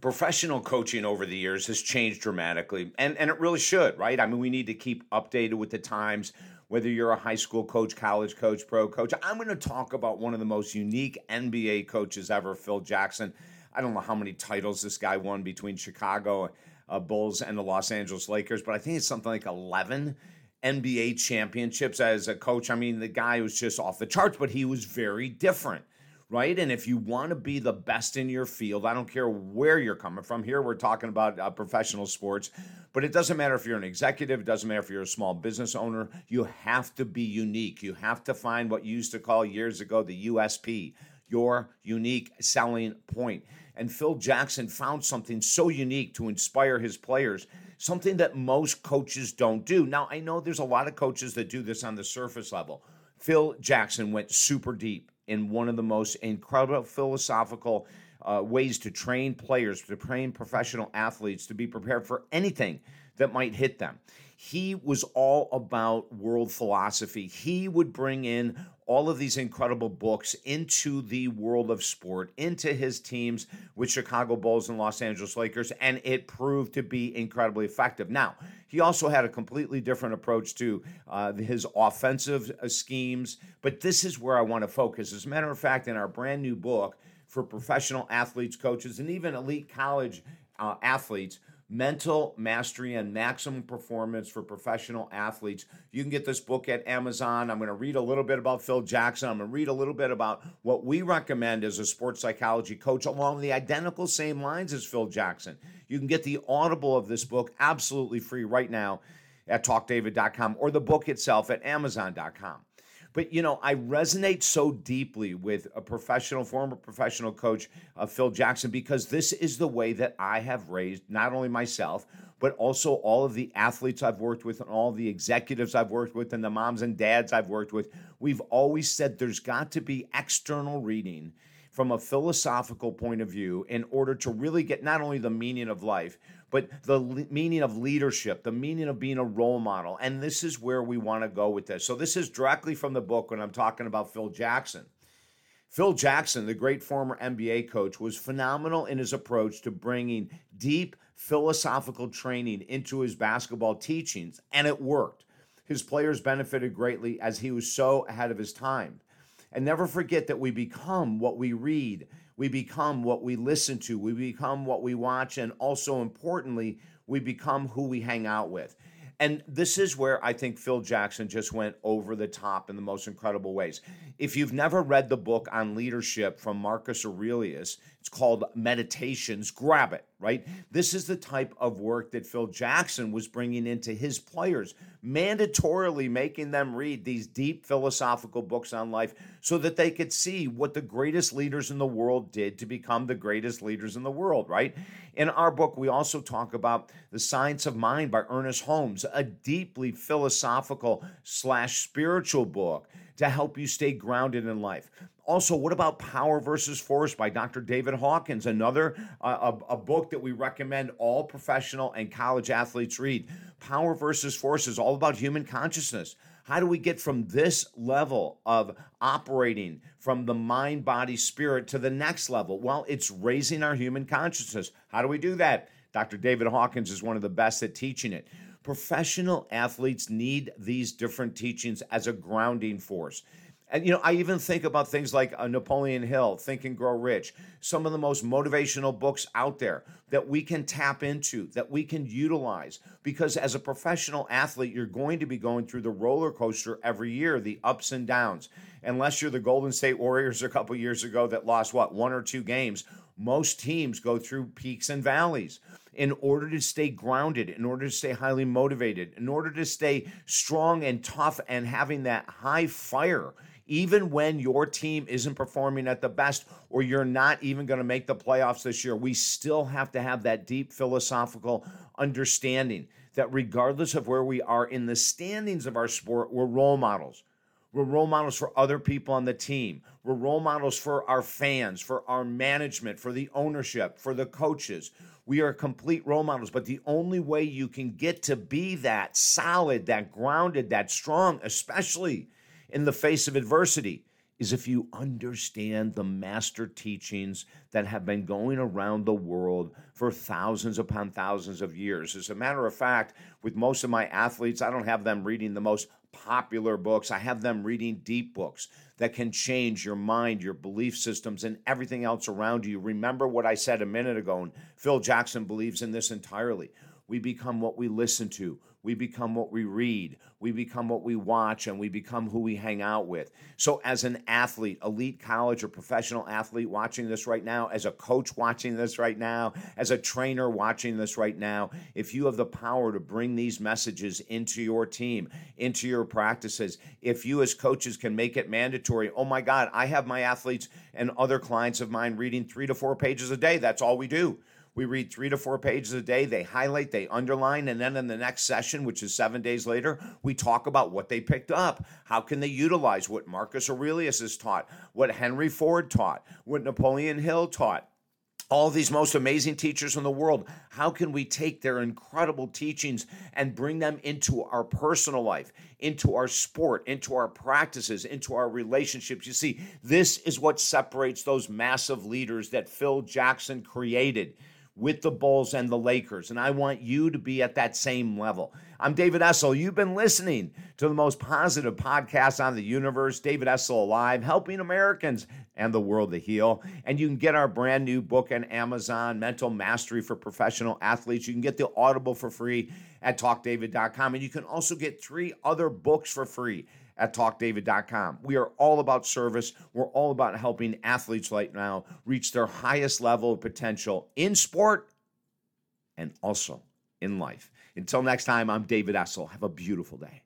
professional coaching over the years has changed dramatically, and, and it really should, right? I mean, we need to keep updated with the times, whether you're a high school coach, college coach, pro coach. I'm going to talk about one of the most unique NBA coaches ever, Phil Jackson. I don't know how many titles this guy won between Chicago uh, Bulls and the Los Angeles Lakers, but I think it's something like 11 NBA championships as a coach. I mean, the guy was just off the charts, but he was very different right? And if you want to be the best in your field, I don't care where you're coming from. Here we're talking about uh, professional sports, but it doesn't matter if you're an executive, it doesn't matter if you're a small business owner. You have to be unique. You have to find what you used to call years ago the USP, your unique selling point. And Phil Jackson found something so unique to inspire his players, something that most coaches don't do. Now, I know there's a lot of coaches that do this on the surface level. Phil Jackson went super deep in one of the most incredible philosophical uh, ways to train players, to train professional athletes to be prepared for anything that might hit them. He was all about world philosophy. He would bring in all of these incredible books into the world of sport, into his teams with Chicago Bulls and Los Angeles Lakers, and it proved to be incredibly effective. Now, he also had a completely different approach to uh, his offensive uh, schemes, but this is where I want to focus. As a matter of fact, in our brand new book for professional athletes, coaches, and even elite college uh, athletes, Mental Mastery and Maximum Performance for Professional Athletes. You can get this book at Amazon. I'm going to read a little bit about Phil Jackson. I'm going to read a little bit about what we recommend as a sports psychology coach along the identical same lines as Phil Jackson. You can get the audible of this book absolutely free right now at talkdavid.com or the book itself at amazon.com. But you know, I resonate so deeply with a professional, former professional coach, uh, Phil Jackson, because this is the way that I have raised not only myself, but also all of the athletes I've worked with and all the executives I've worked with and the moms and dads I've worked with. We've always said there's got to be external reading from a philosophical point of view in order to really get not only the meaning of life, but the le- meaning of leadership, the meaning of being a role model. And this is where we want to go with this. So, this is directly from the book when I'm talking about Phil Jackson. Phil Jackson, the great former NBA coach, was phenomenal in his approach to bringing deep philosophical training into his basketball teachings, and it worked. His players benefited greatly as he was so ahead of his time. And never forget that we become what we read we become what we listen to, we become what we watch, and also importantly, we become who we hang out with. And this is where I think Phil Jackson just went over the top in the most incredible ways. If you've never read the book on leadership from Marcus Aurelius, it's called Meditations, grab it, right? This is the type of work that Phil Jackson was bringing into his players, mandatorily making them read these deep philosophical books on life so that they could see what the greatest leaders in the world did to become the greatest leaders in the world, right? In our book, we also talk about The Science of Mind by Ernest Holmes, a deeply philosophical slash spiritual book to help you stay grounded in life. Also, what about Power versus Force by Dr. David Hawkins? Another uh, a, a, book that we recommend all professional and college athletes read. Power versus Force is all about human consciousness. How do we get from this level of operating from the mind, body, spirit to the next level? Well, it's raising our human consciousness. How do we do that? Dr. David Hawkins is one of the best at teaching it. Professional athletes need these different teachings as a grounding force. And you know, I even think about things like uh, Napoleon Hill, Think and Grow Rich, some of the most motivational books out there that we can tap into, that we can utilize. Because as a professional athlete, you're going to be going through the roller coaster every year, the ups and downs. Unless you're the Golden State Warriors a couple years ago that lost what one or two games, most teams go through peaks and valleys in order to stay grounded, in order to stay highly motivated, in order to stay strong and tough and having that high fire even when your team isn't performing at the best or you're not even going to make the playoffs this year, we still have to have that deep philosophical understanding that regardless of where we are in the standings of our sport, we're role models. We're role models for other people on the team. We're role models for our fans, for our management, for the ownership, for the coaches. We are complete role models. But the only way you can get to be that solid, that grounded, that strong, especially in the face of adversity is if you understand the master teachings that have been going around the world for thousands upon thousands of years. As a matter of fact, with most of my athletes, I don't have them reading the most popular books. I have them reading deep books that can change your mind, your belief systems, and everything else around you. Remember what I said a minute ago, and Phil Jackson believes in this entirely. We become what we listen to. We become what we read. We become what we watch, and we become who we hang out with. So, as an athlete, elite college or professional athlete watching this right now, as a coach watching this right now, as a trainer watching this right now, if you have the power to bring these messages into your team, into your practices, if you as coaches can make it mandatory, oh my God, I have my athletes and other clients of mine reading three to four pages a day. That's all we do. We read three to four pages a day. They highlight, they underline, and then in the next session, which is seven days later, we talk about what they picked up. How can they utilize what Marcus Aurelius has taught, what Henry Ford taught, what Napoleon Hill taught? all these most amazing teachers in the world. How can we take their incredible teachings and bring them into our personal life, into our sport, into our practices, into our relationships? You see, this is what separates those massive leaders that Phil Jackson created with the Bulls and the Lakers. And I want you to be at that same level. I'm David Essel. You've been listening to the most positive podcast on the universe, David Essel Alive, helping Americans and the world to heal. And you can get our brand new book on Amazon, Mental Mastery for Professional Athletes. You can get the Audible for free at talkdavid.com. And you can also get three other books for free at talkdavid.com. We are all about service. We're all about helping athletes right now reach their highest level of potential in sport and also in life. Until next time, I'm David Essel. Have a beautiful day.